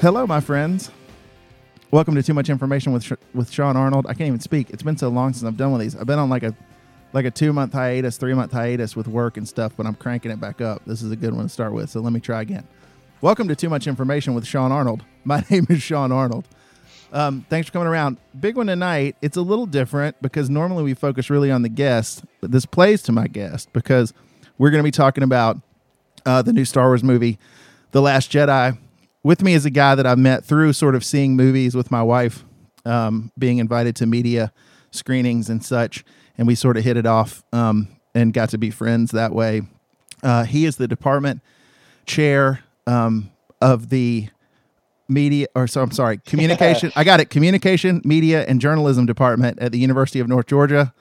Hello, my friends. Welcome to Too Much Information with with Sean Arnold. I can't even speak. It's been so long since I've done one of these. I've been on like a like a two month hiatus, three month hiatus with work and stuff, but I'm cranking it back up. This is a good one to start with. So let me try again. Welcome to Too Much Information with Sean Arnold. My name is Sean Arnold. Um, thanks for coming around. Big one tonight. It's a little different because normally we focus really on the guest, but this plays to my guest because we're going to be talking about uh, the new Star Wars movie, The Last Jedi. With me is a guy that I've met through sort of seeing movies with my wife, um, being invited to media screenings and such, and we sort of hit it off um, and got to be friends that way. Uh, he is the department chair um, of the media, or so I'm sorry, communication. I got it. Communication, media, and journalism department at the University of North Georgia.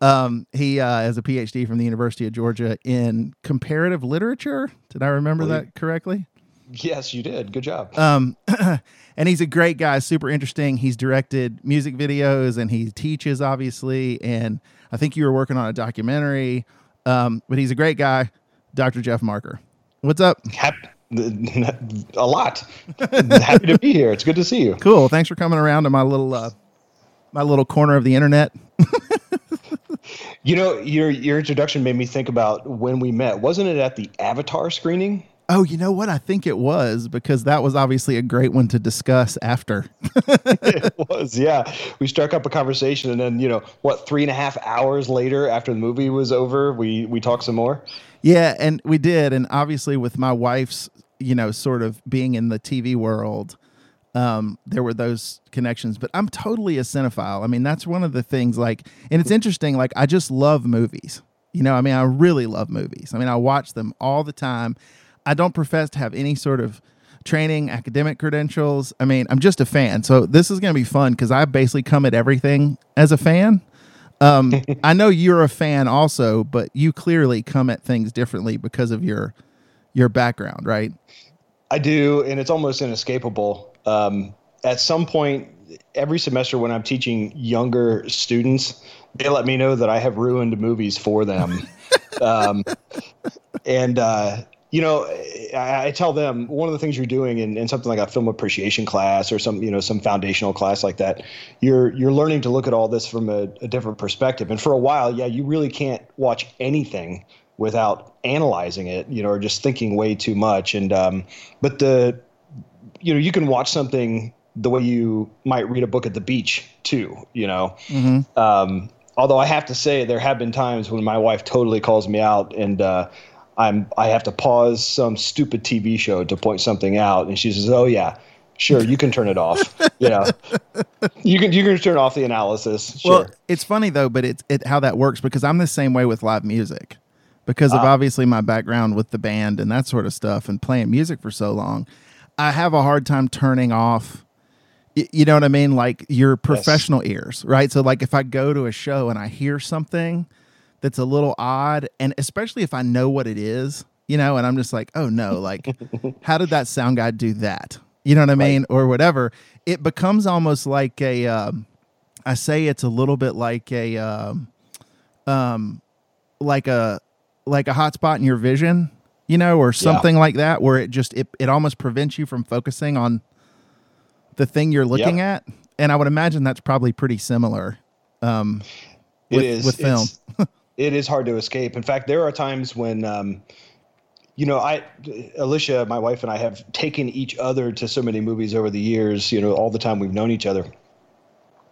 Um, he uh, has a PhD from the University of Georgia in comparative literature. Did I remember Believe- that correctly? Yes, you did. Good job. Um, and he's a great guy, super interesting. He's directed music videos and he teaches, obviously. And I think you were working on a documentary. Um, but he's a great guy, Dr. Jeff Marker. What's up? Hap- a lot. Happy to be here. It's good to see you. Cool. Thanks for coming around to my little uh, my little corner of the internet. You know, your your introduction made me think about when we met. Wasn't it at the Avatar screening? Oh, you know what? I think it was because that was obviously a great one to discuss after. it was, yeah. We struck up a conversation, and then you know, what? Three and a half hours later, after the movie was over, we we talked some more. Yeah, and we did, and obviously with my wife's, you know, sort of being in the TV world, um, there were those connections. But I'm totally a cinephile. I mean, that's one of the things. Like, and it's interesting. Like, I just love movies. You know, I mean, I really love movies. I mean, I watch them all the time. I don't profess to have any sort of training, academic credentials. I mean, I'm just a fan. So this is going to be fun because I basically come at everything as a fan. Um, I know you're a fan also, but you clearly come at things differently because of your your background, right? I do, and it's almost inescapable. Um, at some point, every semester when I'm teaching younger students, they let me know that I have ruined movies for them. um, and, uh, you know, I, I tell them one of the things you're doing in, in something like a film appreciation class or some, you know, some foundational class like that, you're you're learning to look at all this from a, a different perspective. And for a while, yeah, you really can't watch anything without analyzing it, you know, or just thinking way too much. And um, but the you know you can watch something the way you might read a book at the beach too. You know. Mm-hmm. Um, although I have to say there have been times when my wife totally calls me out and. Uh, I'm I have to pause some stupid TV show to point something out, and she says, "Oh yeah, sure, you can turn it off. you know, you can you can turn off the analysis. Sure. Well, it's funny though, but it's it how that works because I'm the same way with live music because of Ah. obviously my background with the band and that sort of stuff and playing music for so long. I have a hard time turning off. You know what I mean? Like your professional ears, right? So, like if I go to a show and I hear something that's a little odd, and especially if I know what it is, you know, and I'm just like, oh no, like, how did that sound guy do that? You know what I mean? Or whatever. It becomes almost like a, um, I say it's a little bit like a, um, um, like a, like a hotspot in your vision, you know, or something like that, where it just, it, it almost prevents you from focusing on the thing you're looking at. And I would imagine that's probably pretty similar. Um, It with- is with film. it's- hard to escape. In fact, there are times when, um, you know, I, Alicia, my wife, and I have taken each other to so many movies over the years. You know, all the time we've known each other,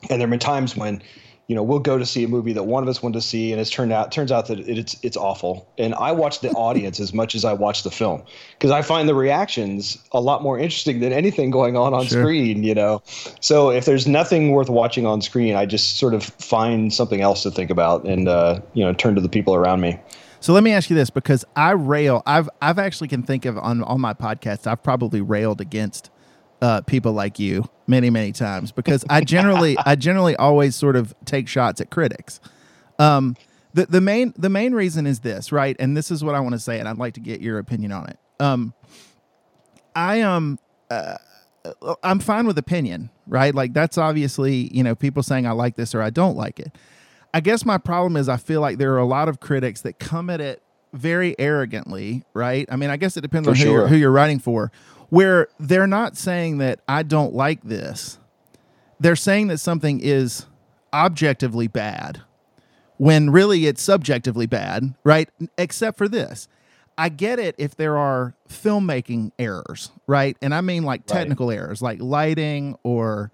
and there have been times when, you know, we'll go to see a movie that one of us wanted to see, and it's turned out turns out that it's it's awful. And I watch the audience as much as I watch the film because I find the reactions a lot more interesting than anything going on on Sure. screen. You know, so if there's nothing worth watching on screen, I just sort of find something else to think about and uh, you know turn to the people around me. So let me ask you this because I rail I've I've actually can think of on on my podcast I've probably railed against uh, people like you many many times because I generally I generally always sort of take shots at critics. Um, the the main the main reason is this right, and this is what I want to say, and I'd like to get your opinion on it. Um, I am uh, I'm fine with opinion, right? Like that's obviously you know people saying I like this or I don't like it. I guess my problem is I feel like there are a lot of critics that come at it very arrogantly, right? I mean, I guess it depends For on who, sure. you're, who you're writing for, where they're not saying that I don't like this. They're saying that something is objectively bad when really it's subjectively bad, right? Except for this. I get it if there are filmmaking errors, right? And I mean like technical errors, like lighting or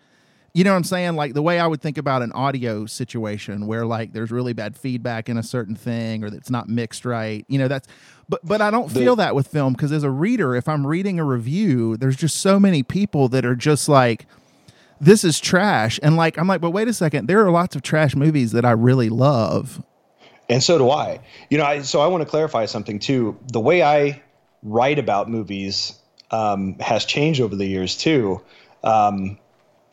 you know what I'm saying? Like the way I would think about an audio situation where like there's really bad feedback in a certain thing or it's not mixed right. You know, that's but but I don't feel that with film because as a reader, if I'm reading a review, there's just so many people that are just like this is trash and like I'm like, but wait a second, there are lots of trash movies that I really love. And so do I. You know, I, so I want to clarify something too. The way I write about movies um, has changed over the years too. Um,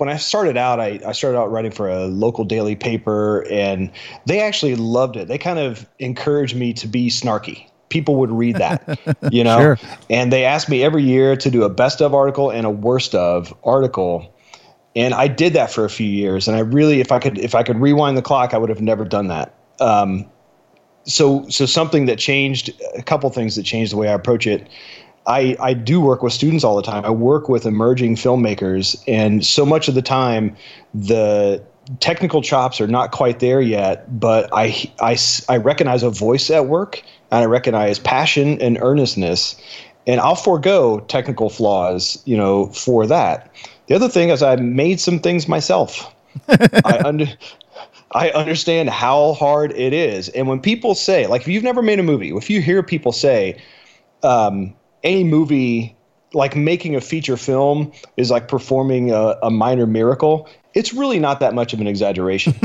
when I started out, I, I started out writing for a local daily paper, and they actually loved it. They kind of encouraged me to be snarky. People would read that, you know, Sure. and they asked me every year to do a best of article and a worst of article and I did that for a few years. And I really, if I could, if I could rewind the clock, I would have never done that. Um, so, so something that changed, a couple things that changed the way I approach it. I, I do work with students all the time. I work with emerging filmmakers, and so much of the time, the technical chops are not quite there yet. But I, I, I recognize a voice at work, and I recognize passion and earnestness, and I'll forego technical flaws, you know, for that. The other thing is I made some things myself. I under, I understand how hard it is. And when people say, like, if you've never made a movie, if you hear people say, um, any movie, like making a feature film, is like performing a, a minor miracle, it's really not that much of an exaggeration.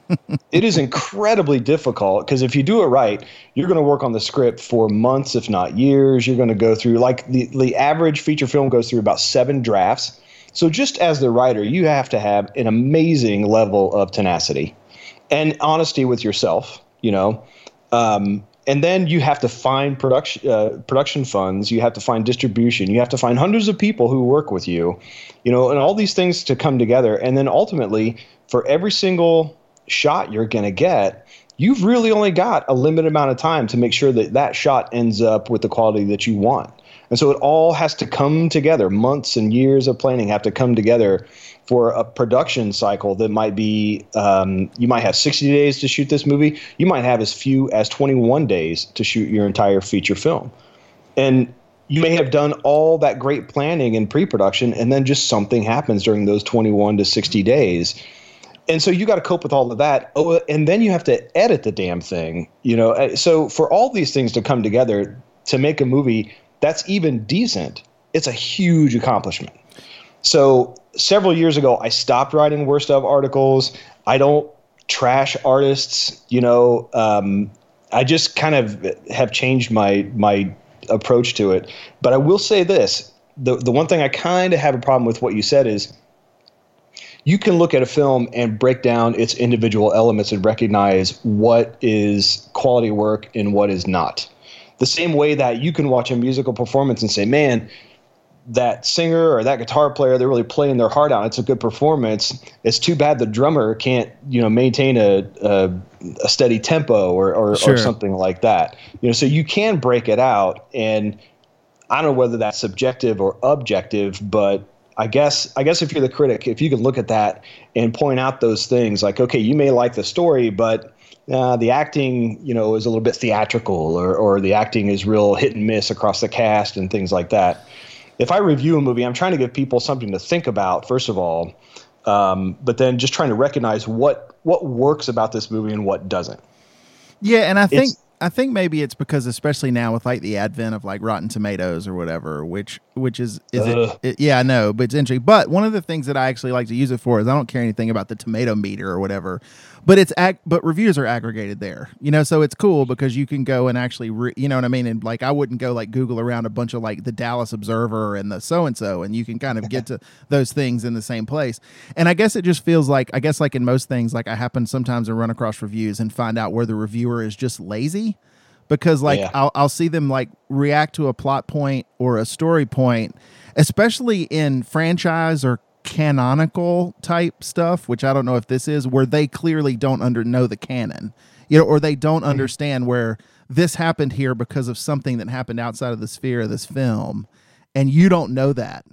it is incredibly difficult because if you do it right, you're going to work on the script for months, if not years. You're going to go through, like, the, the average feature film goes through about seven drafts. So, just as the writer, you have to have an amazing level of tenacity and honesty with yourself, you know. Um, and then you have to find production uh, production funds. You have to find distribution. You have to find hundreds of people who work with you, you know, and all these things to come together. And then ultimately, for every single shot you're going to get, you've really only got a limited amount of time to make sure that that shot ends up with the quality that you want. And so it all has to come together. Months and years of planning have to come together for a production cycle that might be um, you might have 60 days to shoot this movie. You might have as few as 21 days to shoot your entire feature film. And you may have done all that great planning and pre-production and then just something happens during those 21 to 60 days and so you got to cope with all of that oh and then you have to edit the damn thing you know Uh, so for all these things to come together to make a movie that's even decent it's a huge accomplishment so several years ago i stopped writing worst of articles i don't trash artists you know um, i just kind of have changed my my approach to it but i will say this the, the one thing i kind of have a problem with what you said is you can look at a film and break down its individual elements and recognize what is quality work and what is not. The same way that you can watch a musical performance and say, man, that singer or that guitar player, they're really playing their heart out. It's a good performance. It's too bad the drummer can't, you know, maintain a, a, a steady tempo or, or, Sure. or something like that. You know, so you can break it out and I don't know whether that's subjective or objective, but I guess I guess if you're the critic, if you can look at that and point out those things, like okay, you may like the story, but uh, the acting, you know, is a little bit theatrical, or or the acting is real hit and miss across the cast and things like that. If I review a movie, I'm trying to give people something to think about first of all, um, but then just trying to recognize what what works about this movie and what doesn't. Yeah, and I think It's- I think maybe it's because especially now with like the advent of like Rotten Tomatoes or whatever, which which is is it, it- yeah I know, but it's interesting. But one of the things that I actually like to use it for is I don't care anything about the tomato meter or whatever, but it's ag- but reviews are aggregated there, you know, so it's cool because you can go and actually re- you know what I mean, and like I wouldn't go like Google around a bunch of like the Dallas Observer and the so and so, and you can kind of get to those things in the same place. And I guess it just feels like I guess like in most things, like I happen sometimes to run across reviews and find out where the reviewer is just lazy because like Yeah. I'll, I'll see them like react to a plot point or a story point especially in franchise or canonical type stuff which i don't know if this is where they clearly don't under know the canon you know or they don't hmm. understand where this happened here because of something that happened outside of the sphere of this film, and you don't know that.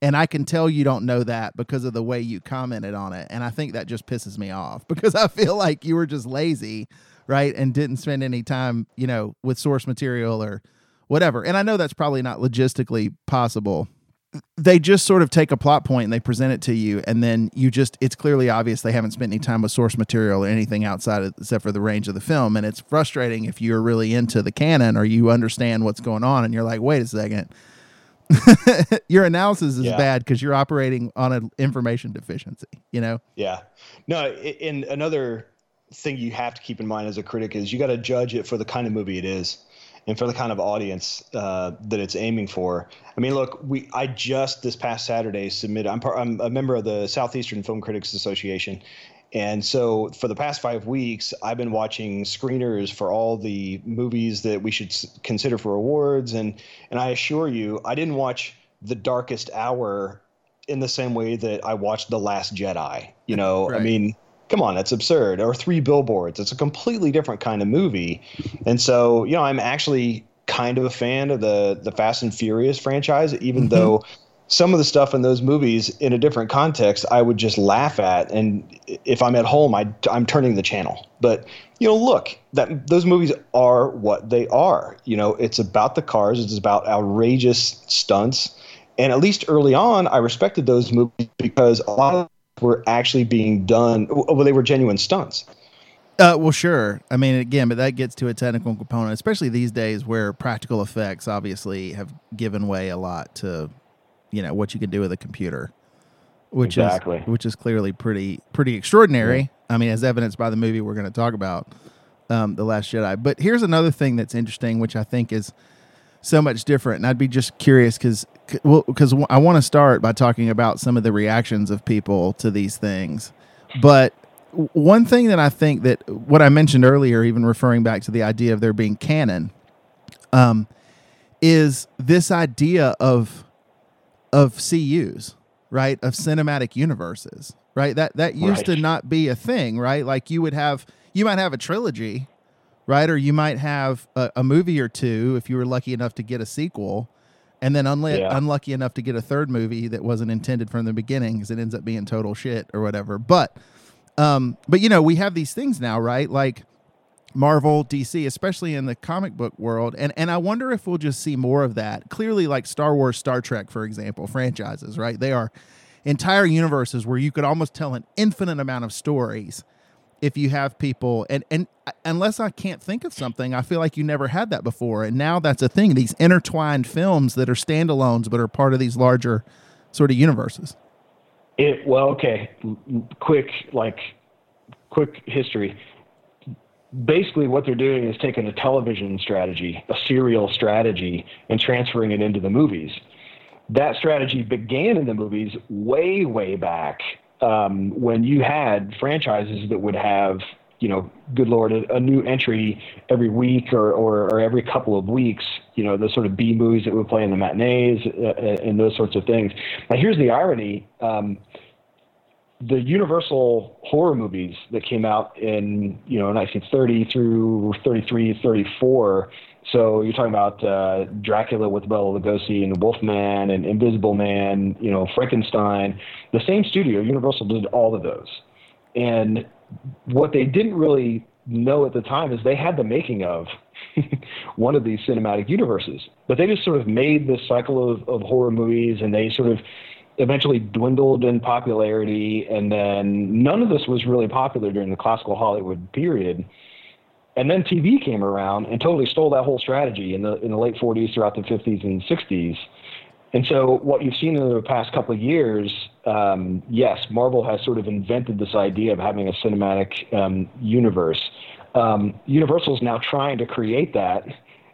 And I can tell you don't know that because of the way you commented on it. And I think that just pisses me off because I feel like you were just lazy, right? And didn't spend any time, you know, with source material or whatever. And I know that's probably not logistically possible. They just sort of take a plot point and they present it to you, and then you just, it's clearly obvious they haven't spent any time with source material or anything outside of, except for the range of the film. And it's frustrating if you're really into the canon or you understand what's going on and you're like, wait a second. your analysis is Yeah. bad because you're operating on an information deficiency, you know? Yeah. No, and another thing you have to keep in mind as a critic is you got to judge it for the kind of movie it is and for the kind of audience uh, that it's aiming for. I mean, look, we I just this past Saturday submitted. I'm part, I'm a member of the Southeastern Film Critics Association, and so for the past five weeks, I've been watching screeners for all the movies that we should s- consider for awards, and and I assure you, I didn't watch The Darkest Hour in the same way that I watched The Last Jedi. You know, Right. I mean, come on, that's absurd. Or Three Billboards. It's a completely different kind of movie. And so, you know, I'm actually kind of a fan of the the Fast and Furious franchise, even mm-hmm. though some of the stuff in those movies in a different context I would just laugh at and if I'm at home I I'm turning the channel. But you know, look, that those movies are what they are. You know, it's about the cars, it's about outrageous stunts. And at least early on, I respected those movies because a lot of were actually being done well, they were genuine stunts. Uh, well, sure. I mean, again, but that gets to a technical component, especially these days where practical effects obviously have given way a lot to, you know, what you can do with a computer, which Exactly. is which is clearly pretty pretty extraordinary. I mean, as evidenced by the movie we're going to talk about, um, the Last Jedi. But here's another thing that's interesting, which I think is so much different, and I'd be just curious because well, because I want to start by talking about some of the reactions of people to these things, but one thing that I think that what I mentioned earlier, even referring back to the idea of there being canon, um, is this idea of of CUs, right? Of cinematic universes, right? That that used to not be a thing, right? Like you would have, you might have a trilogy, right? Or you might have a, a movie or two if you were lucky enough to get a sequel, and then unli- Yeah. unlucky enough to get a third movie that wasn't intended from the beginning because it ends up being total shit or whatever. But um, but you know, we have these things now, right? Like Marvel, DC, especially in the comic book world, and and I wonder if we'll just see more of that. Clearly, like Star Wars, Star Trek, for example, franchises, right? They are entire universes where you could almost tell an infinite amount of stories if you have people and and unless I can't think of something, I feel like you never had that before, and now that's a thing. These intertwined films that are standalones but are part of these larger sort of universes. It well, okay. Quick, like, quick history. Basically, what they're doing is taking a television strategy, a serial strategy, and transferring it into the movies. That strategy began in the movies way, way back um, when you had franchises that would have, you know, good lord, a, a new entry every week or, or, or every couple of weeks. You know, the sort of B movies that would play in the matinees uh, uh, and those sorts of things. Now, here's the irony. Um, the Universal horror movies that came out in you know 1930 through 33, 34. So you're talking about uh, Dracula with Bela Lugosi and Wolfman and Invisible Man, you know Frankenstein. The same studio, Universal, did all of those. And what they didn't really know at the time is they had the making of one of these cinematic universes. But they just sort of made this cycle of, of horror movies and they sort of eventually dwindled in popularity. And then none of this was really popular during the classical Hollywood period. And then TV came around and totally stole that whole strategy in the in the late 40s, throughout the 50s and 60s. And so, what you've seen in the past couple of years, um, yes, Marvel has sort of invented this idea of having a cinematic um, universe. Um, Universal's now trying to create that,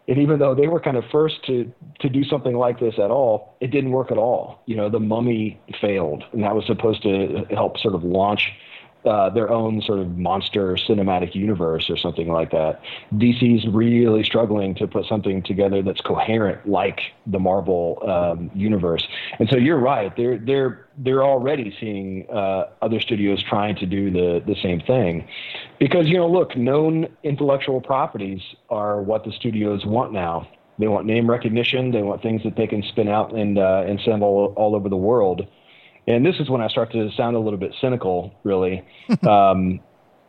and even though they were kind of first to to do something like this at all, it didn't work at all. You know, the Mummy failed, and that was supposed to help sort of launch uh, their own sort of monster cinematic universe or something like that. DC's really struggling to put something together that's coherent like the Marvel um, universe. And so you're right; they're they're they're already seeing uh, other studios trying to do the the same thing, because you know, look, known intellectual properties are what the studios want now. They want name recognition. They want things that they can spin out and uh, and send all all over the world and this is when I start to sound a little bit cynical, really. um,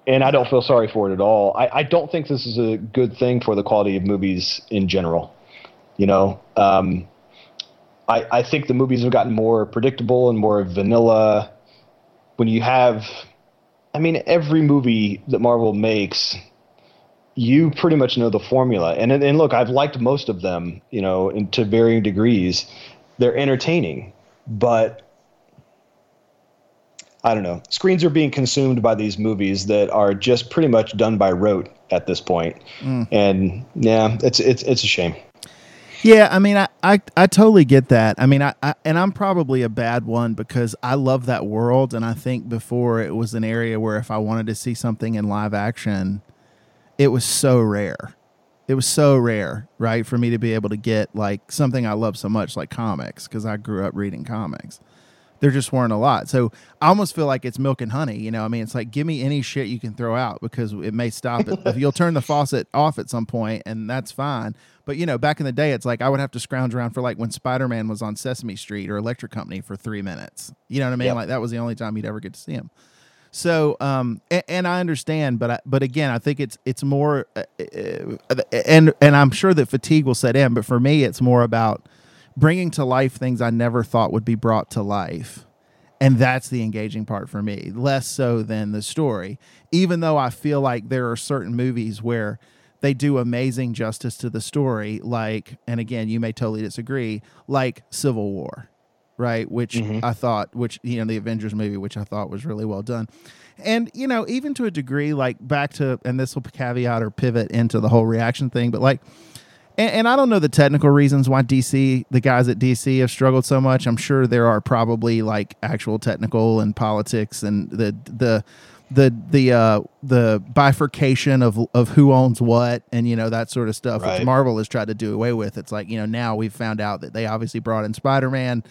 and I don't feel sorry for it at all. I, I, don't think this is a good thing for the quality of movies in general. You know, um, I, I think the movies have gotten more predictable and more vanilla. When you have, I mean, every movie that Marvel makes, you pretty much know the formula. And and look, I've liked most of them, you know, in, to varying degrees. They're entertaining, but I don't know. Screens are being consumed by these movies that are just pretty much done by rote at this point. Mm. And yeah, it's it's it's a shame. Yeah, I mean, I, I, I totally get that. I mean, I, I, and I'm probably a bad one because I love that world, and I think before it was an area where if I wanted to see something in live action, it was so rare. It was so rare, right, for me to be able to get like something I love so much, like comics, because I grew up reading comics there just weren't a lot. So I almost feel like it's milk and honey. You know, I mean, it's like give me any shit you can throw out because it may stop it. if you'll turn the faucet off at some point, and that's fine. But you know, back in the day, it's like I would have to scrounge around for like when Spider Man was on Sesame Street or Electric Company for three minutes. You know what I mean? Yep. Like that was the only time you'd ever get to see him. So, um, and, and, I understand, but I, but again, I think it's it's more, uh, uh, and and I'm sure that fatigue will set in. But for me, it's more about bringing to life things I never thought would be brought to life. And that's the engaging part for me, less so than the story. Even though I feel like there are certain movies where they do amazing justice to the story, like, and again, you may totally disagree, like Civil War, right? Which mm-hmm. I thought, which, you know, the Avengers movie, which I thought was really well done. And, you know, even to a degree, like back to, and this will caveat or pivot into the whole reaction thing, but like, and, and, I don't know the technical reasons why DC, the guys at DC have struggled so much. I'm sure there are probably like actual technical and politics and the the the the uh, the bifurcation of of who owns what and you know that sort of stuff, right. which Marvel has tried to do away with. It's like you know now we've found out that they obviously brought in Spider Man,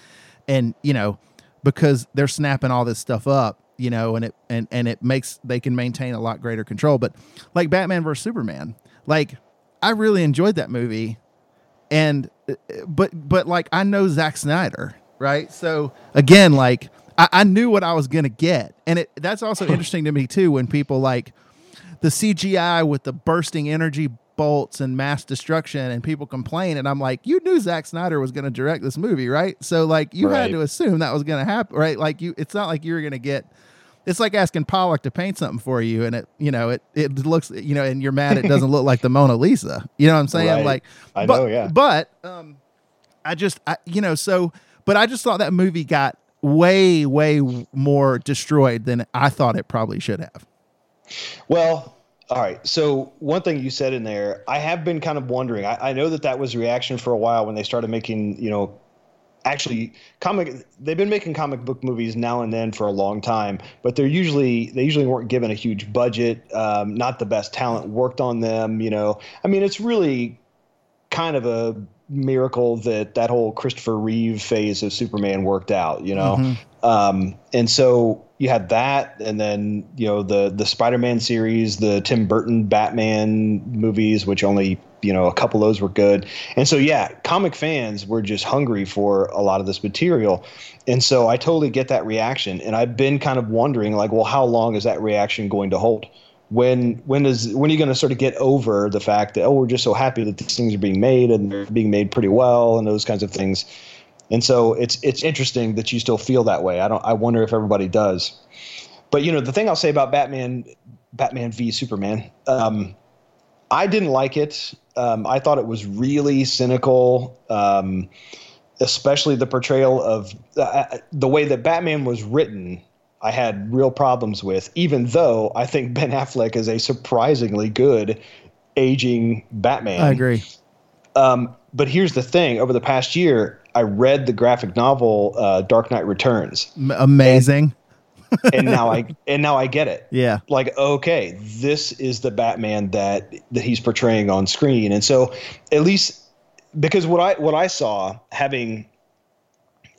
and you know because they're snapping all this stuff up, you know, and it and and it makes they can maintain a lot greater control. But like Batman versus Superman, like I really enjoyed that movie, and uh, but but like I know Zack Snyder, right? So again, like I, I knew what I was gonna get, and it that's also interesting to me too when people like the CGI with the bursting energy bolts and mass destruction and people complain and I'm like you knew Zack Snyder was going to direct this movie right so like you right. had to assume that was going to happen right like you it's not like you were going to get it's like asking Pollock to paint something for you, and it you know it it looks you know, and you're mad it doesn't look like the Mona Lisa. You know what I'm saying? Right. Like, I but, know, yeah. But um, I just I, you know so, but I just thought that movie got way way more destroyed than I thought it probably should have. Well, all right. So one thing you said in there, I have been kind of wondering. I, I, know that that was reaction for a while when they started making, you know, actually comic they've been making comic book movies now and then for a long time but they're usually they usually weren't given a huge budget um, not the best talent worked on them you know i mean it's really kind of a miracle that that whole christopher reeve phase of superman worked out you know mm-hmm. um, and so you had that and then you know the the spider-man series the tim burton batman movies which only you know a couple of those were good. And so yeah comic fans were just hungry for a lot of this material. And so i totally get that reaction. And i've been kind of wondering like well how long is that reaction going to hold? When when is when are you going to sort of get over the fact that oh we're just so happy that these things are being made and they're being made pretty well and those kinds of things. And so it's it's interesting that you still feel that way. I don't i wonder if everybody does. But you know the thing i'll say about batman batman v superman um, I didn't like it. Um, I thought it was really cynical, um, especially the portrayal of uh, the way that Batman was written. I had real problems with, even though I think Ben Affleck is a surprisingly good aging Batman. I agree. Um, but here's the thing: over the past year, I read the graphic novel uh, Dark Knight Returns. amazing. And now I and now I get it. Yeah. Like okay, this is the Batman that that he's portraying on screen. And so at least because what I what I saw having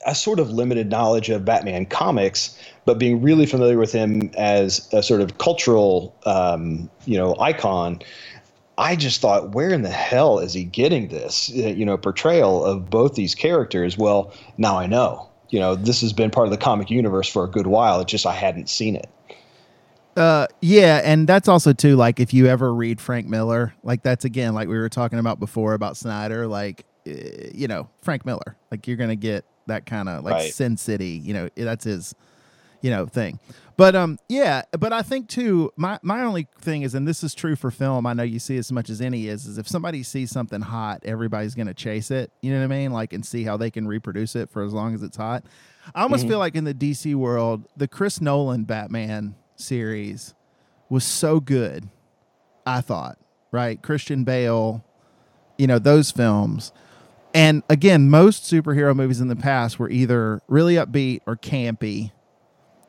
a sort of limited knowledge of Batman comics, but being really familiar with him as a sort of cultural, um, you know, icon. I just thought, where in the hell is he getting this, you know, portrayal of both these characters? Well, now I know. You know, this has been part of the comic universe for a good while. It's just I hadn't seen it. Uh, yeah, and that's also too like if you ever read Frank Miller, like that's again like we were talking about before about Snyder, like uh, you know Frank Miller, like you're gonna get that kind of like Right. Sin City, you know, that's his, you know, thing. But um, yeah, but I think too, my my only thing is, and this is true for film. I know you see as much as any is, is if somebody sees something hot, everybody's gonna chase it. You know what I mean? Like and see how they can reproduce it for as long as it's hot. I almost feel like in the DC world, the Chris Nolan Batman series was so good. I thought, right? Christian Bale, you know, those films. And again, most superhero movies in the past were either really upbeat or campy.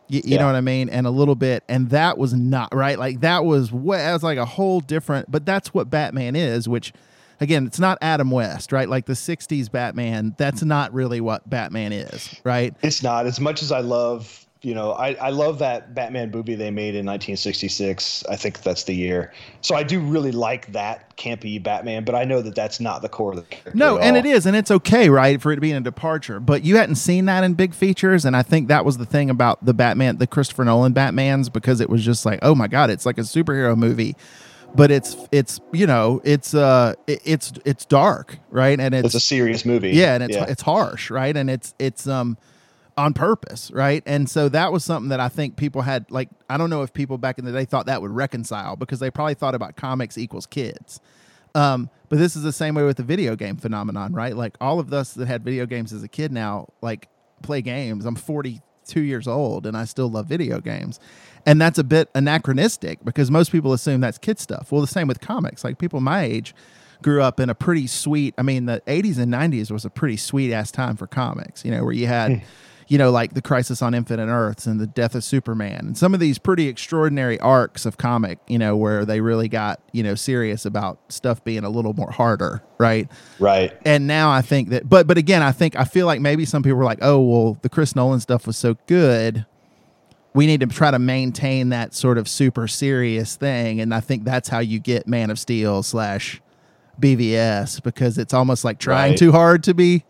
You, you know what I mean? And a little bit, and that was not right. Like that was way, that was like a whole different. But that's what Batman is. Which, again, it's not Adam West, right? Like the '60s Batman. That's not really what Batman is, right? It's not as much as I love. You know, I, I love that Batman movie they made in 1966. I think that's the year. So I do really like that campy Batman, but I know that that's not the core of the character. No, and all. it is, and it's okay, right, for it to be in a departure. But you hadn't seen that in big features, and I think that was the thing about the Batman, the Christopher Nolan Batman's, because it was just like, oh my god, it's like a superhero movie, but it's it's you know it's uh it's it's dark, right, and it's, It's a serious movie. yeah, and it's it's harsh, right, and it's it's um on purpose, right? And so that was something that I think people had like I don't know if people back in the day thought that would reconcile because they probably thought about comics equals kids. Um, but this is the same way with the video game phenomenon, right? Like all of us that had video games as a kid now, like play games. I'm 42 years old and I still love video games. And that's a bit anachronistic because most people assume that's kid stuff. Well, the same with comics. Like people my age grew up in a pretty sweet, I mean, the 80s and 90s was a pretty sweet ass time for comics, you know, where you had you know, like the Crisis on Infinite Earths and the Death of Superman, and some of these pretty extraordinary arcs of comic, you know, where they really got you know serious about stuff being a little more harder, right? Right. And now I think that, but but again, I think I feel like maybe some people were like, oh well, the Chris Nolan stuff was so good, we need to try to maintain that sort of super serious thing, and I think that's how you get Man of Steel slash BVS because it's almost like trying Right. too hard to be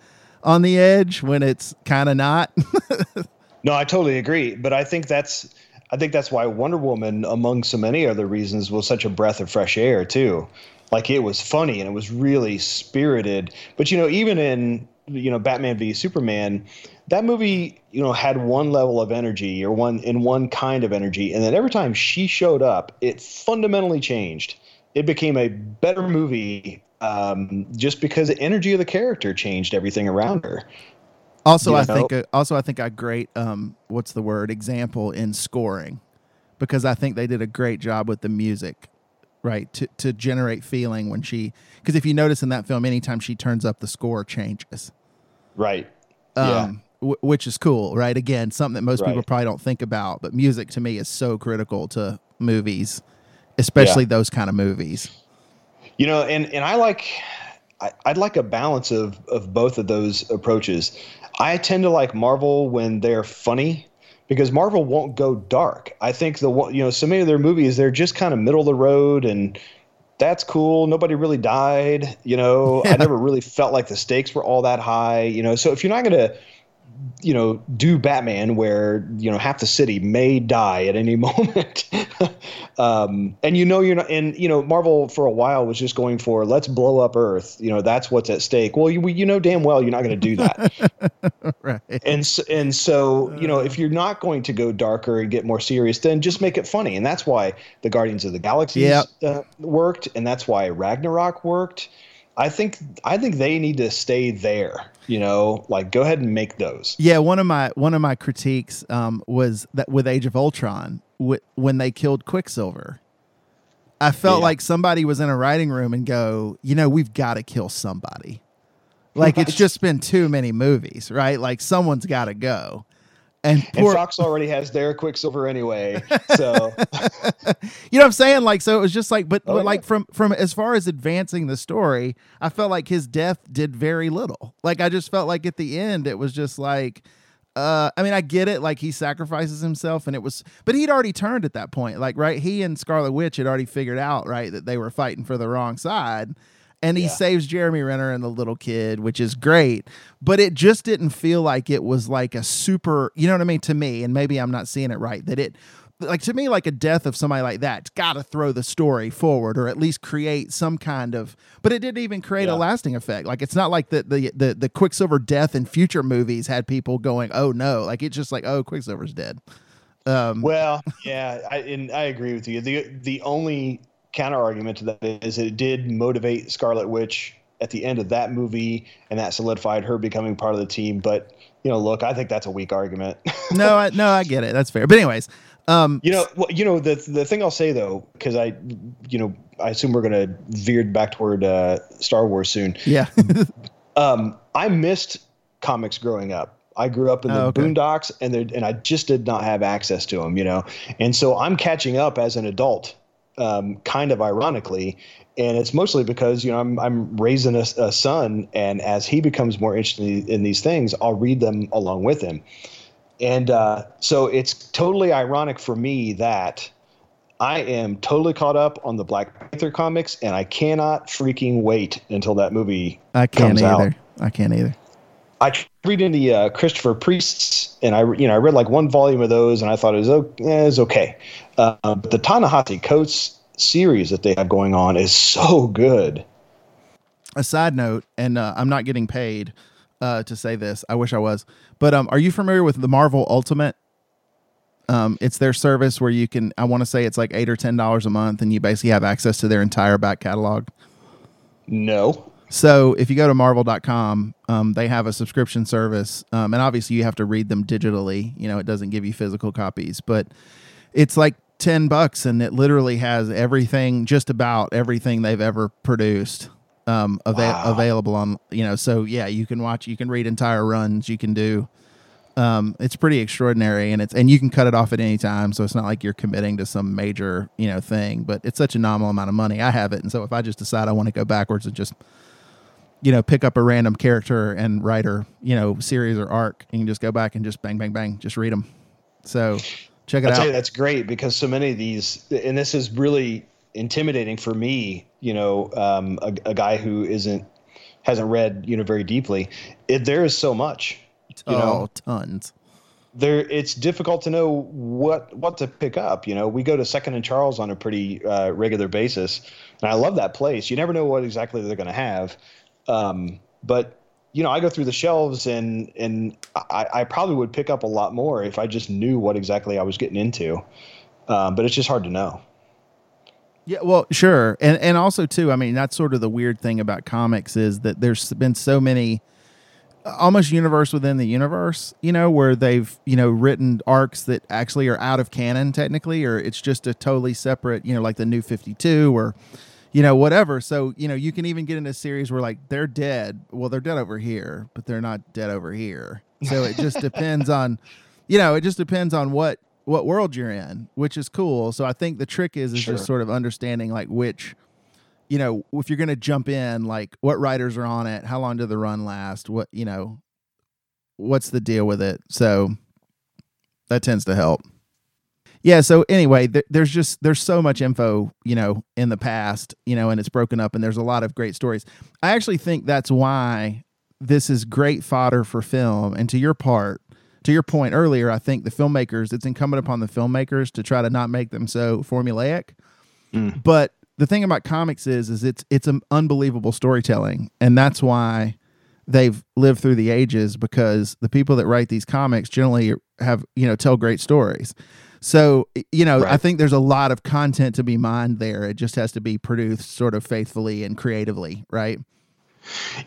on the edge when it's kind of not. No, I totally agree. But I think that's I think that's why Wonder Woman, among so many other reasons, was such a breath of fresh air too. Like it was funny and it was really spirited. But you know, even in you know Batman v Superman, that movie you know had one level of energy or one in one kind of energy, and then every time she showed up, it fundamentally changed. It became a better movie um, just because the energy of the character changed everything around her. Also, You I know? think uh, also I think a great um, what's the word example in scoring, because I think they did a great job with the music, right? To to generate feeling when she because if you notice in that film, anytime she turns up, the score changes, Right. um, w- which is cool, right? Again, something that most people probably don't think about, but music to me is so critical to movies, especially those kind of movies. You know, and and I like I, I'd like a balance of of both of those approaches. I tend to like Marvel when they're funny because Marvel won't go dark. I think the you know so many of their movies they're just kind of middle of the road and that's cool. Nobody really died. You know, I never really felt like the stakes were all that high. You know, so if you're not gonna you know, do Batman where, you know, half the city may die at any moment. um, and you know, you're not, and, you know, Marvel for a while was just going for let's blow up Earth. You know, that's what's at stake. Well, you, you know damn well you're not going to do that. right. and, s- and so, you know, if you're not going to go darker and get more serious, then just make it funny. And that's why the Guardians of the Galaxy Yep. uh, worked. And that's why Ragnarok worked. I think, I think they need to stay there, you know, like go ahead and make those. Yeah, one of my one of my critiques um, was that with Age of Ultron, wh- when they killed Quicksilver, I felt Yeah. like somebody was in a writing room and go, you know, we've got to kill somebody. Like it's just been too many movies, right? Like someone's got to go. And, And Fox already has their Quicksilver anyway. So you know what I'm saying? Like, so it was just like, but, Oh, but yeah. like from from as far as advancing the story, I felt like his death did very little. Like, I just felt like at the end, it was just like, uh, I mean, I get it. Like he sacrifices himself, and it was, but he'd already turned at that point. Like, right? He and Scarlet Witch had already figured out, right, that they were fighting for the wrong side. And he Yeah. saves Jeremy Renner and the little kid, which is great. But it just didn't feel like it was like a super, you know what I mean, to me. And maybe I'm not seeing it right. That it, like to me, like a death of somebody like that's got to throw the story forward or at least create some kind of. But it didn't even create a lasting effect. Like it's not like the the the the Quicksilver death in future movies had people going, oh no, like it's just like oh Quicksilver's dead. Um, Well, yeah, I, and I agree with you. the The only counter argument to that is it did motivate Scarlet Witch at the end of that movie, and that solidified her becoming part of the team. But you know, look, I think that's a weak argument. no, I, no, I get it. That's fair. But anyways, um, you know, well, you know the the thing I'll say though, because I, you know, I assume we're gonna veer back toward uh, Star Wars soon. yeah, Um, I missed comics growing up. I grew up in the Oh, okay. boondocks, and there, and I just did not have access to them, you know. And so I'm catching up as an adult, um, kind of ironically, and it's mostly because you know I'm I'm raising a, a son, and as he becomes more interested in these things, I'll read them along with him. And uh, so it's totally ironic for me that I am totally caught up on the Black Panther comics, and I cannot freaking wait until that movie I can't comes out. either. I can't either. I read the uh, Christopher Priest's, and I you know I read like one volume of those, and I thought it was, o- eh, it was okay. Uh, but the Ta-Nehisi Coates series that they have going on is so good. a side note, and uh, I'm not getting paid uh, to say this. I wish I was. But um, are you familiar with the Marvel Ultimate? Um, it's their service where you can. I want to say it's like eight or ten dollars a month, and you basically have access to their entire back catalog. No, So if you go to marvel.com, um, they have a subscription service. Um, and obviously you have to read them digitally. You know, it doesn't give you physical copies, but it's like 10 bucks and it literally has everything, just about everything they've ever produced. Um, ava- Wow. available on, you know, so yeah, you can watch, you can read entire runs, you can do, um, it's pretty extraordinary and it's, and you can cut it off at any time. So it's not like you're committing to some major, you know, thing, but it's such a nominal amount of money. I have it. And so if I just decide I want to go backwards and just, you know, pick up a random character and writer, you know, series or arc, you can just go back and just bang, bang, bang, just read them. So check it I tell you out. that's great because so many of these, and this is really intimidating for me. You know, um, a, a guy who isn't hasn't read you know very deeply. It, there is so much. You oh, know, tons. there it's difficult to know what what to pick up. You know, we go to Second and Charles on a pretty uh, regular basis, and I love that place. You never know what exactly they're going to have, um, but you know, I go through the shelves and and I, I probably would pick up a lot more if I just knew what exactly I was getting into. Um, but it's just hard to know. Yeah, well, sure, and and also too. I mean, that's sort of the weird thing about comics is that there's been so many, almost universe within the universe. You know, where they've you know written arcs that actually are out of canon technically, or it's just a totally separate. You know, like the New Fifty Two, or you know whatever. So you know you can even get into a series where like they're dead. Well, they're dead over here, but they're not dead over here. So it just depends on, you know, it just depends on what what world you're in, which is cool. So I think the trick is is Sure. just sort of understanding like which, you know, if you're gonna jump in, like what writers are on it, how long did the run last, what you know, what's the deal with it. So that tends to help. Yeah. So anyway, th- there's just there's so much info, you know, in the past, you know, and it's broken up, and there's a lot of great stories. I actually think that's why this is great fodder for film. And to your part, to your point earlier, I think the filmmakers, it's incumbent upon the filmmakers to try to not make them so formulaic. Mm. But the thing about comics is, is it's it's an unbelievable storytelling, and that's why they've lived through the ages because the people that write these comics generally have you know tell great stories. So you know, I think there's a lot of content to be mined there. It just has to be produced sort of faithfully and creatively, right?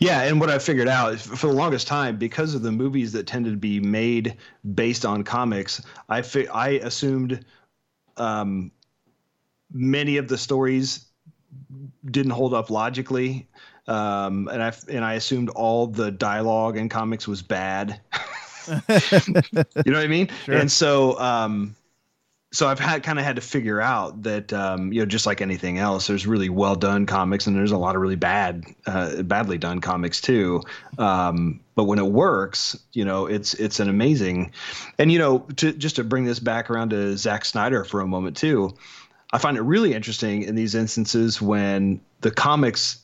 Yeah, and what I figured out is for the longest time, because of the movies that tended to be made based on comics, I fi- I assumed um, many of the stories didn't hold up logically, um, and I and I assumed all the dialogue in comics was bad. you know what I mean? Sure. And so, um, so I've had kind of had to figure out that um, you know just like anything else, there's really well done comics and there's a lot of really bad, uh, badly done comics too. Um, but when it works, you know, it's it's an amazing, and you know, to just to bring this back around to Zack Snyder for a moment too, I find it really interesting in these instances when the comics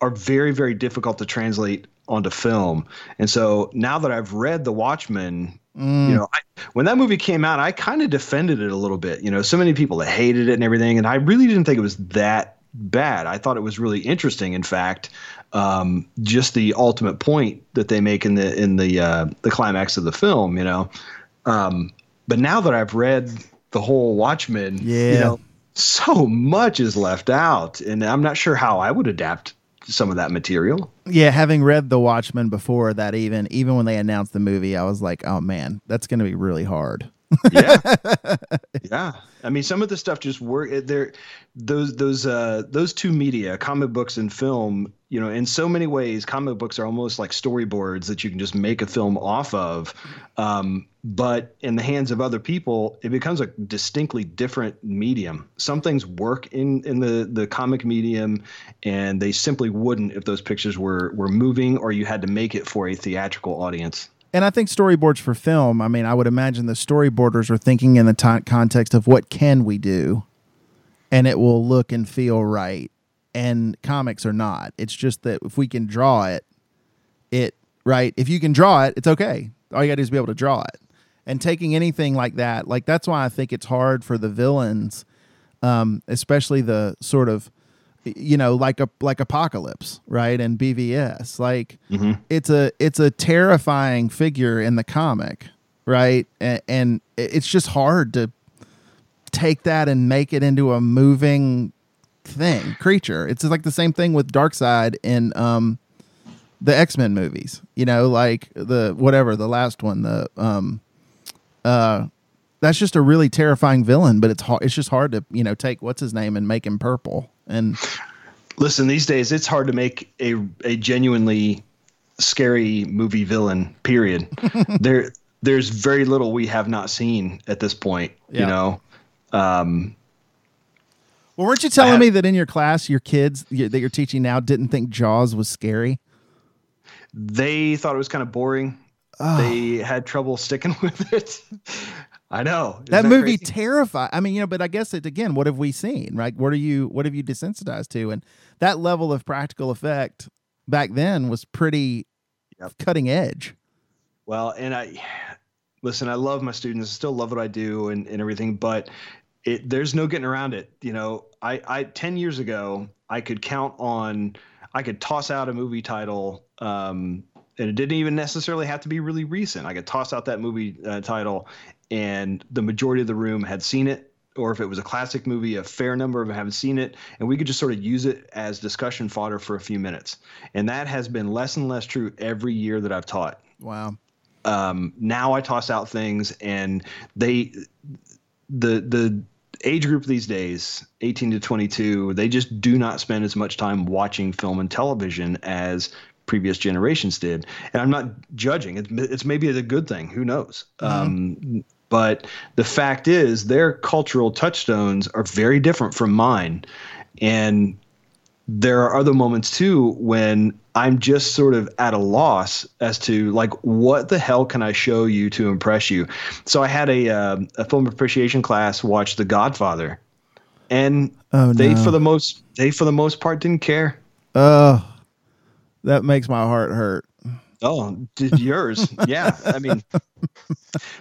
are very very difficult to translate onto film, and so now that I've read The Watchmen Mm. you know, I, when that movie came out, I kind of defended it a little bit. You know, so many people that hated it and everything, and I really didn't think it was that bad. I thought it was really interesting. In fact, um, just the ultimate point that they make in the in the uh, the climax of the film. You know, um, but now that I've read the whole Watchmen, Yeah. you know, so much is left out, and I'm not sure how I would adapt some of that material. Yeah, having read The Watchmen before that, even even when they announced the movie, I was like, oh man, that's going to be really hard. Yeah. Yeah. I mean some of the stuff just work there those those uh those two media comic books and film you know in so many ways comic books are almost like storyboards that you can just make a film off of. Um but in the hands of other people it becomes a distinctly different medium. Some things work in in the the comic medium and they simply wouldn't if those pictures were were moving or you had to make it for a theatrical audience And I think storyboards for film, I mean, I would imagine the storyboarders are thinking in the ti context of what can we do and it will look and feel right. And comics are not. It's just that if we can draw it, it, right? If you can draw it, it's okay. All you got to do is be able to draw it. And taking anything like that, like that's why I think it's hard for the villains, um, especially the sort of, you know, like a like Apocalypse, right? And BVS, like it's a it's a terrifying figure in the comic, right? And, and it's just hard to take that and make it into a moving thing, creature. It's like the same thing with dark side in um the X-Men movies. You know, like the whatever, the last one, the um uh that's just a really terrifying villain, but it's hard it's just hard to, you know, take what's his name and make him purple. And Listen, these days it's hard to make a a genuinely scary movie villain. Period. there, there's very little we have not seen at this point. Yeah. You know, um, well, weren't you telling have- me that in your class, your kids that you're teaching now didn't think Jaws was scary? they thought it was kind of boring. Oh. They had trouble sticking with it. I know Isn't that movie terrified. I mean, you know, but I guess it again. What have we seen? Right? What are you? What have you desensitized to? And that level of practical effect back then was pretty Yep. cutting edge. Well, and I listen, I love my students, I still love what I do and, and everything, but it there's no getting around it. You know, I, I 10 years ago, I could count on I could toss out a movie title, um, and it didn't even necessarily have to be really recent. I could toss out that movie uh, title, and the majority of the room had seen it. Or if it was a classic movie, a fair number of them haven't seen it, and we could just sort of use it as discussion fodder for a few minutes. And that has been less and less true every year that I've taught Wow. um, now I toss out things and they the the age group these days 18 to 22 they just do not spend as much time watching film and television as previous generations did and i'm not judging it's, it's maybe a good thing who knows um, but the fact is their cultural touchstones are very different from mine and there are other moments too when I'm just sort of at a loss as to like what the hell can I show you to impress you. So I had a uh, a film appreciation class watch The Godfather, and Oh, they no. for the most they for the most part didn't care. Oh, that makes my heart hurt. Oh, did yours? yeah, I mean,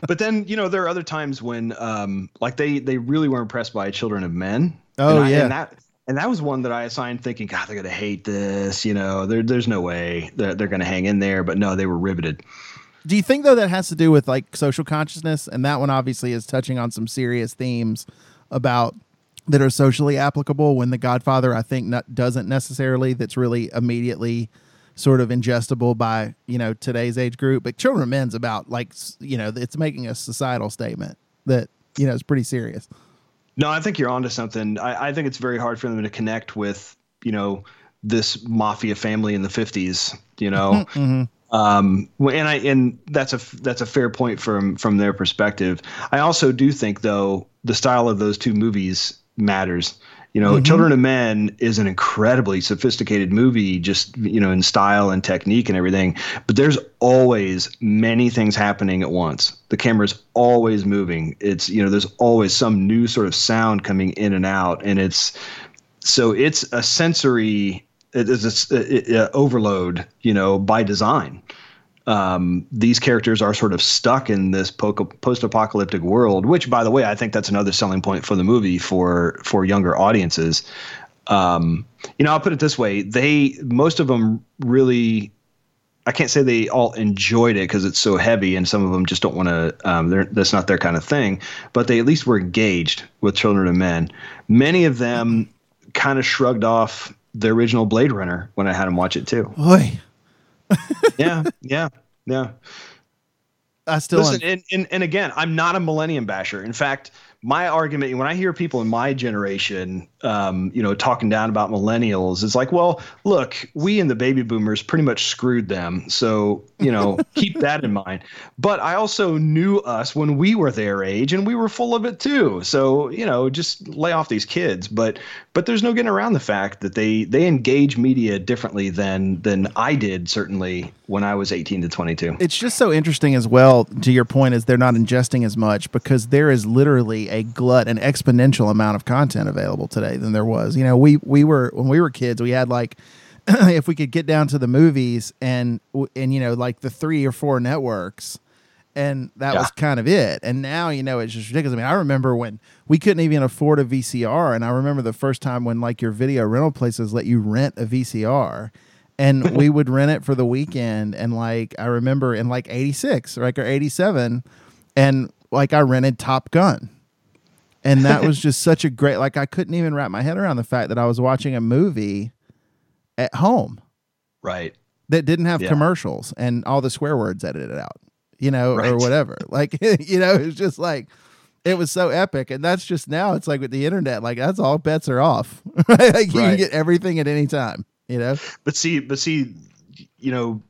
but then you know there are other times when um like they they really were impressed by Children of Men. Oh, and I- yeah. and that and that was one that I assigned thinking, God, they're gonna hate this. You know, there there's no way they're they're gonna hang in there. But no, they were riveted. Do you think though that has to do with like social consciousness, and that one obviously is touching on some serious themes about that are socially applicable? When The Godfather, I think, not, doesn't necessarily. That's really immediately sort of ingestible by you know today's age group. But Children of Men's about like you know it's making a societal statement that you know is pretty serious. No, I think you're onto something. I, I think it's very hard for them to connect with, you know, this mafia family in the 50s, you know. Um, and I and that's a that's a fair point from from their perspective. I also do think though the style of those two movies matters. You know, mm-hmm. Children of Men is an incredibly sophisticated movie, just you know, in style and technique and everything. But there's always many things happening at once. The camera's always moving. It's you know, there's always some new sort of sound coming in and out, and it's so it's a sensory it is a, overload, you know, by design. Um, these characters are sort of stuck in this post-apocalyptic world, which, by the way, I think that's another selling point for the movie for for younger audiences. Um, you know, I'll put it this way: they most of them really. I can't say they all enjoyed it because it's so heavy, and some of them just don't want to. Um, that's not their kind of thing. But they at least were engaged with Children of Men. Many of them kind of shrugged off the original Blade Runner when I had them watch it too. Boy. Yeah, yeah, yeah. I still listen, and, and and again, I'm not a millennium basher. In fact, my argument when I hear people in my generation, um, you know, talking down about millennials, it's like, well, look, we and the baby boomers pretty much screwed them, so you know, keep that in mind. But I also knew us when we were their age, and we were full of it too. So you know, just lay off these kids. But but there's no getting around the fact that they they engage media differently than than I did certainly when I was 18 to 22. It's just so interesting as well. To your point, is they're not ingesting as much because there is literally a glut, an exponential amount of content available today than there was. You know, we we were when we were kids, we had like if we could get down to the movies and and you know like the three or four networks and that yeah. was kind of it. And now, you know, it's just ridiculous. I mean, I remember when we couldn't even afford a VCR, and I remember the first time when like your video rental places let you rent a VCR, and we would rent it for the weekend. And like I remember in like '86, like or '87, and like I rented Top Gun and that was just such a great like I couldn't even wrap my head around the fact that I was watching a movie at home. Right. That didn't have yeah. commercials and all the swear words edited out, you know, right. or whatever. Like, you know, it's just like it was so epic. And that's just now it's like with the internet, like that's all bets are off. Right? Like you right. can get everything at any time, you know? But see, but see, you know,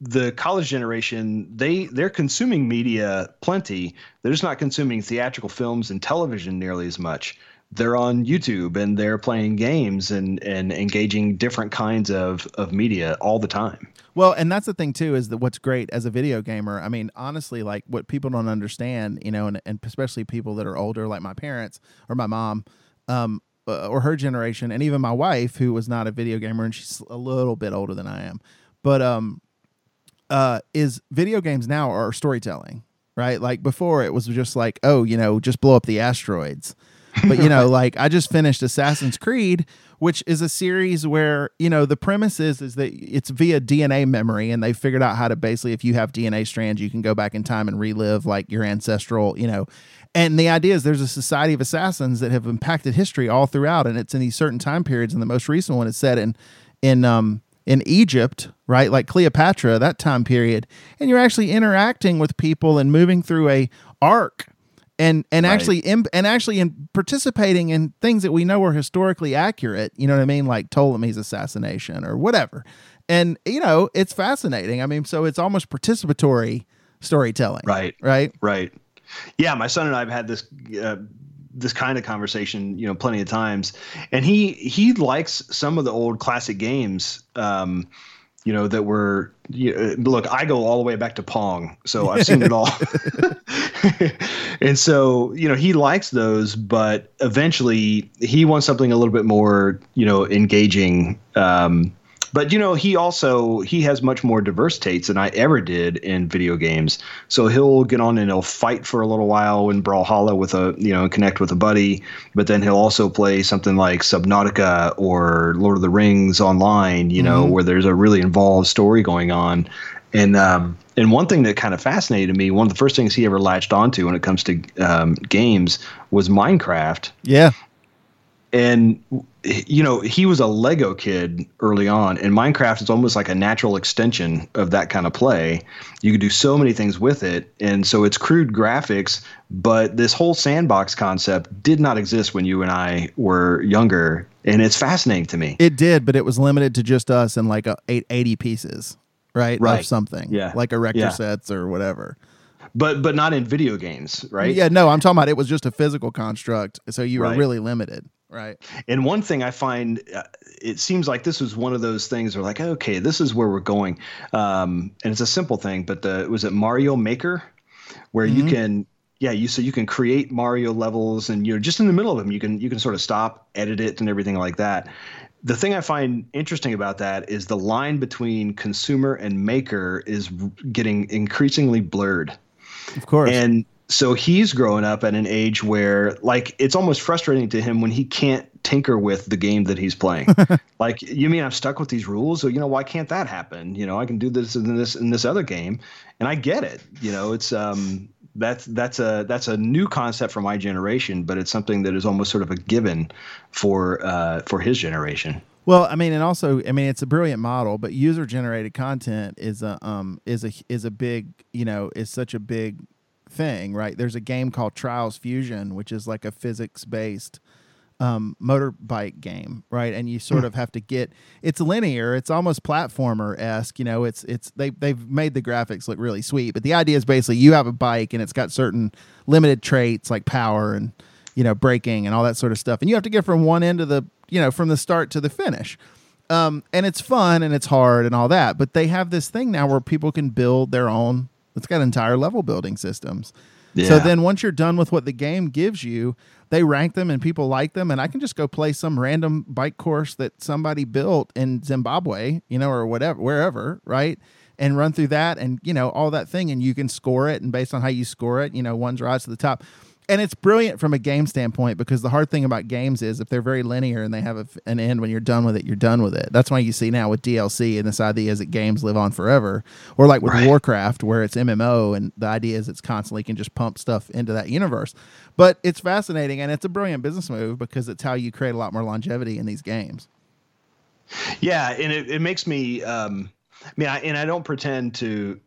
the college generation they they're consuming media plenty they're just not consuming theatrical films and television nearly as much they're on youtube and they're playing games and and engaging different kinds of of media all the time well and that's the thing too is that what's great as a video gamer i mean honestly like what people don't understand you know and, and especially people that are older like my parents or my mom um uh, or her generation and even my wife who was not a video gamer and she's a little bit older than i am but um uh, is video games now are storytelling, right? Like before, it was just like, oh, you know, just blow up the asteroids. But you know, like I just finished Assassin's Creed, which is a series where you know the premise is is that it's via DNA memory, and they figured out how to basically, if you have DNA strands, you can go back in time and relive like your ancestral, you know. And the idea is there's a society of assassins that have impacted history all throughout, and it's in these certain time periods. And the most recent one is set in in um in Egypt, right? Like Cleopatra, that time period. And you're actually interacting with people and moving through a arc and and right. actually in, and actually in participating in things that we know are historically accurate, you know what I mean, like Ptolemy's assassination or whatever. And you know, it's fascinating. I mean, so it's almost participatory storytelling. Right. Right. Right. Yeah, my son and I have had this uh, this kind of conversation, you know, plenty of times. And he he likes some of the old classic games. Um, you know that were you know, look i go all the way back to pong so i've seen it all and so you know he likes those but eventually he wants something a little bit more you know engaging um, but you know, he also he has much more diverse tastes than I ever did in video games. So he'll get on and he'll fight for a little while in Brawlhalla with a you know connect with a buddy, but then he'll also play something like Subnautica or Lord of the Rings online. You know, mm-hmm. where there's a really involved story going on. And um, and one thing that kind of fascinated me, one of the first things he ever latched onto when it comes to um, games was Minecraft. Yeah. And you know he was a lego kid early on and minecraft is almost like a natural extension of that kind of play. You can do so many things with it and so it's crude graphics but this whole sandbox concept did not exist when you and i were younger and it's fascinating to me. It did but it was limited to just us and like a, eight, 80 pieces right? Right. Of something. Yeah. Like erector Yeah. sets or whatever. but but not in video games, right? Yeah, no, I'm talking about it was just a physical construct. So you were Right. really limited. Right. And one thing I find, uh, it seems like this was one of those things where like, okay, this is where we're going, um, and it's a simple thing. But the was it Mario Maker, where you can, yeah, you so you can create Mario levels, and you're just in the middle of them. You can you can sort of stop, edit it, and everything like that. The thing I find interesting about that is the line between consumer and maker is getting increasingly blurred. Of course. And so he's growing up at an age where like it's almost frustrating to him when he can't tinker with the game that he's playing. like you mean I'm stuck with these rules? So you know why can't that happen? You know, I can do this in this in this other game. And I get it. You know, it's um that's that's a that's a new concept for my generation, but it's something that is almost sort of a given for uh, for his generation. Well, I mean, and also, I mean, it's a brilliant model, but user generated content is a um is a is a big you know is such a big thing, right? There's a game called Trials Fusion, which is like a physics based um, motorbike game, right? And you sort of have to get it's linear, it's almost platformer esque, you know. It's it's they they've made the graphics look really sweet, but the idea is basically you have a bike and it's got certain limited traits like power and you know braking and all that sort of stuff, and you have to get from one end of the you know from the start to the finish. Um, and it's fun and it's hard and all that, but they have this thing now where people can build their own. It's got entire level building systems. So then once you're done with what the game gives you, they rank them and people like them. And I can just go play some random bike course that somebody built in Zimbabwe, you know, or whatever, wherever, right? And run through that and, you know, all that thing. And you can score it. And based on how you score it, you know, one's rise to the top. And it's brilliant from a game standpoint because the hard thing about games is if they're very linear and they have a, an end when you're done with it, you're done with it. That's why you see now with DLC and this idea is that games live on forever, or like with Right. Warcraft where it's MMO and the idea is it's constantly can just pump stuff into that universe. But it's fascinating and it's a brilliant business move because it's how you create a lot more longevity in these games. Yeah, and it, it makes me. Um, I mean, I, and I don't pretend to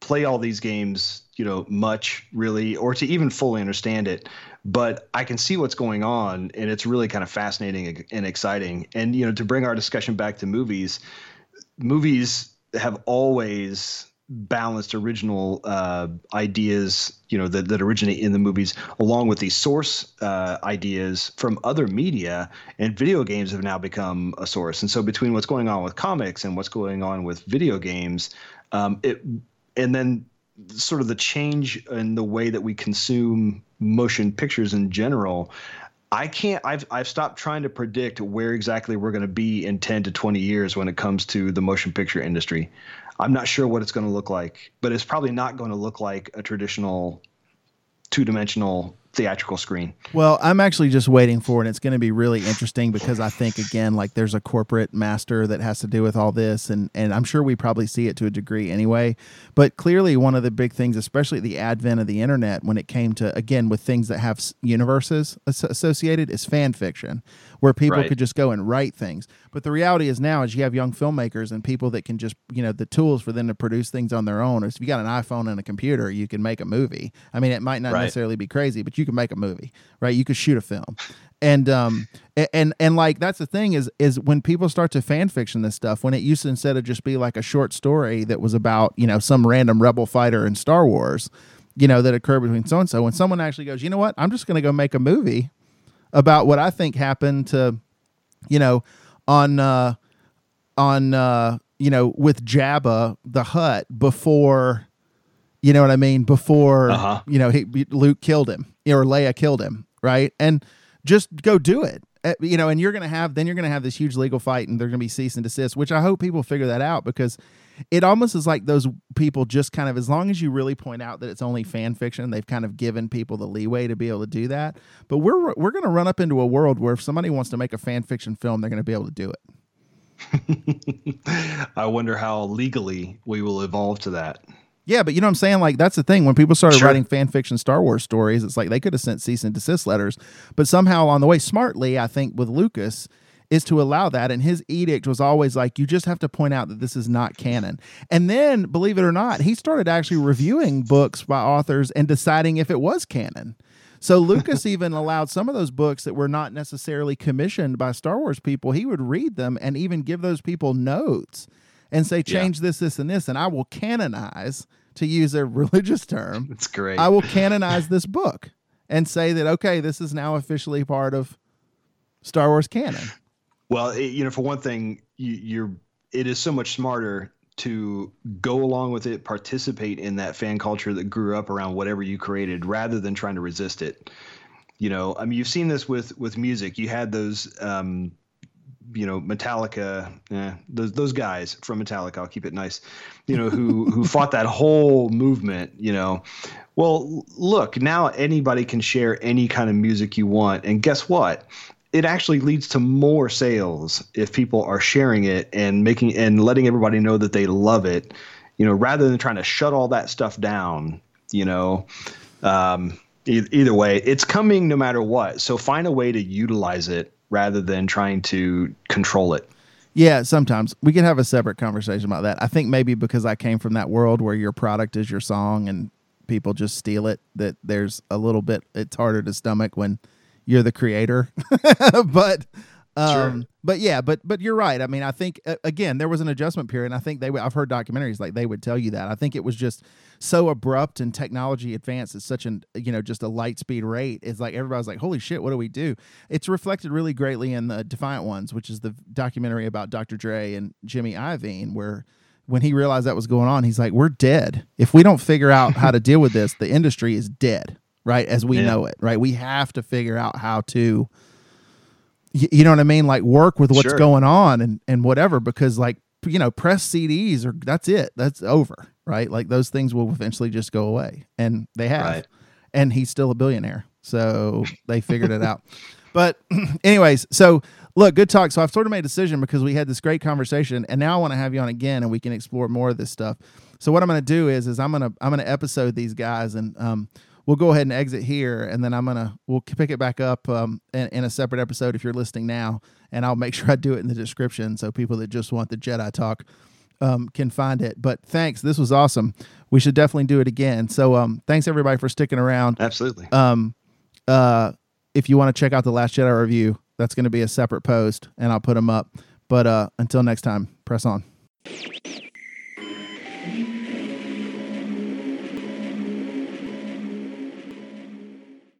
play all these games, you know, much really, or to even fully understand it. But I can see what's going on, and it's really kind of fascinating and exciting. And you know, to bring our discussion back to movies, movies have always balanced original uh, ideas, you know, that, that originate in the movies, along with these source uh, ideas from other media. And video games have now become a source. And so, between what's going on with comics and what's going on with video games, um, it and then sort of the change in the way that we consume motion pictures in general. I can't. I've I've stopped trying to predict where exactly we're going to be in ten to twenty years when it comes to the motion picture industry. I'm not sure what it's going to look like, but it's probably not going to look like a traditional two-dimensional theatrical screen. Well, I'm actually just waiting for it. It's going to be really interesting because I think again, like there's a corporate master that has to do with all this, and and I'm sure we probably see it to a degree anyway. But clearly, one of the big things, especially the advent of the internet, when it came to again with things that have universes associated, is fan fiction, where people Right. could just go and write things. But the reality is now is you have young filmmakers and people that can just you know the tools for them to produce things on their own. If you got an iPhone and a computer, you can make a movie. I mean, it might not Right. necessarily be crazy, but you can make a movie, right? You could shoot a film, and um, and and like that's the thing is is when people start to fan fiction this stuff, when it used to instead of just be like a short story that was about you know some random rebel fighter in Star Wars, you know that occurred between so and so, when someone actually goes, you know what, I'm just going to go make a movie about what I think happened to, you know, on uh, on uh, you know with Jabba the Hutt before, you know what I mean, before Uh-huh. you know he, Luke killed him or Leia killed him, right? And just go do it. Uh, You know, and you're gonna have then you're gonna have this huge legal fight, and they're gonna be cease and desist. Which I hope people figure that out because it almost is like those people just kind of as long as you really point out that it's only fan fiction, they've kind of given people the leeway to be able to do that. But we're we're gonna run up into a world where if somebody wants to make a fan fiction film, they're gonna be able to do it. I wonder how legally we will evolve to that. Yeah, but you know what I'm saying? Like that's the thing. When people started Sure. writing fan fiction Star Wars stories, it's like they could have sent cease and desist letters, but somehow along the way, smartly, I think with Lucas, is to allow that. And his edict was always like, you just have to point out that this is not canon. And then, believe it or not, he started actually reviewing books by authors and deciding if it was canon. So Lucas even allowed some of those books that were not necessarily commissioned by Star Wars people. He would read them and even give those people notes and say change yeah. this, this, and this, and I will canonize to use a religious term. That's great. I will canonize this book and say that okay, this is now officially part of Star Wars canon. Well, it, you know, for one thing, you, you're it is so much smarter to go along with it, participate in that fan culture that grew up around whatever you created, rather than trying to resist it. You know, I mean, you've seen this with with music. You had those, um, you know, Metallica, eh, those those guys from Metallica. I'll keep it nice. You know, who who fought that whole movement. You know, well, look, now anybody can share any kind of music you want, and guess what? It actually leads to more sales if people are sharing it and making and letting everybody know that they love it you know rather than trying to shut all that stuff down you know? Um, e- either way it's coming no matter what. So find a way to utilize it rather than trying to control it. Yeah sometimes. We can have a separate conversation about that. I think maybe because i came from that world where your product is your song and people just steal it that there's a little bit it's harder to stomach when you're the creator. but um, sure. but yeah, but but you're right. I mean, I think uh, again there was an adjustment period. And I think they I've heard documentaries like they would tell you that. I think it was just so abrupt and technology advanced at such an you know just a light speed rate. It's like everybody's like, holy shit, what do we do? It's reflected really greatly in the Defiant Ones, which is the documentary about Dr. Dre and Jimmy Iovine, where when he realized that was going on, he's like, we're dead. If we don't figure out how to deal with this, the industry is dead right? As we yeah. know it, right? We have to figure out how to, you know what I mean? Like work with what's sure. going on and, and whatever, because like, you know, press CDs or that's it. That's over, right? Like those things will eventually just go away. And they have. Right. And he's still a billionaire. So they figured it out. But anyways, so look, good talk. So I've sort of made a decision because we had this great conversation and now I want to have you on again and we can explore more of this stuff. So what I'm going to do is, is I'm going to, I'm going to episode these guys and, um, we'll go ahead and exit here, and then I'm gonna we'll pick it back up um, in, in, a separate episode if you're listening now, and I'll make sure I do it in the description so people that just want the Jedi talk um, can find it. But thanks, this was awesome. We should definitely do it again. So um, thanks everybody for sticking around. Absolutely. Um, uh, if you want to check out the Last Jedi review, that's going to be a separate post, and I'll put them up. But uh, until next time, press on.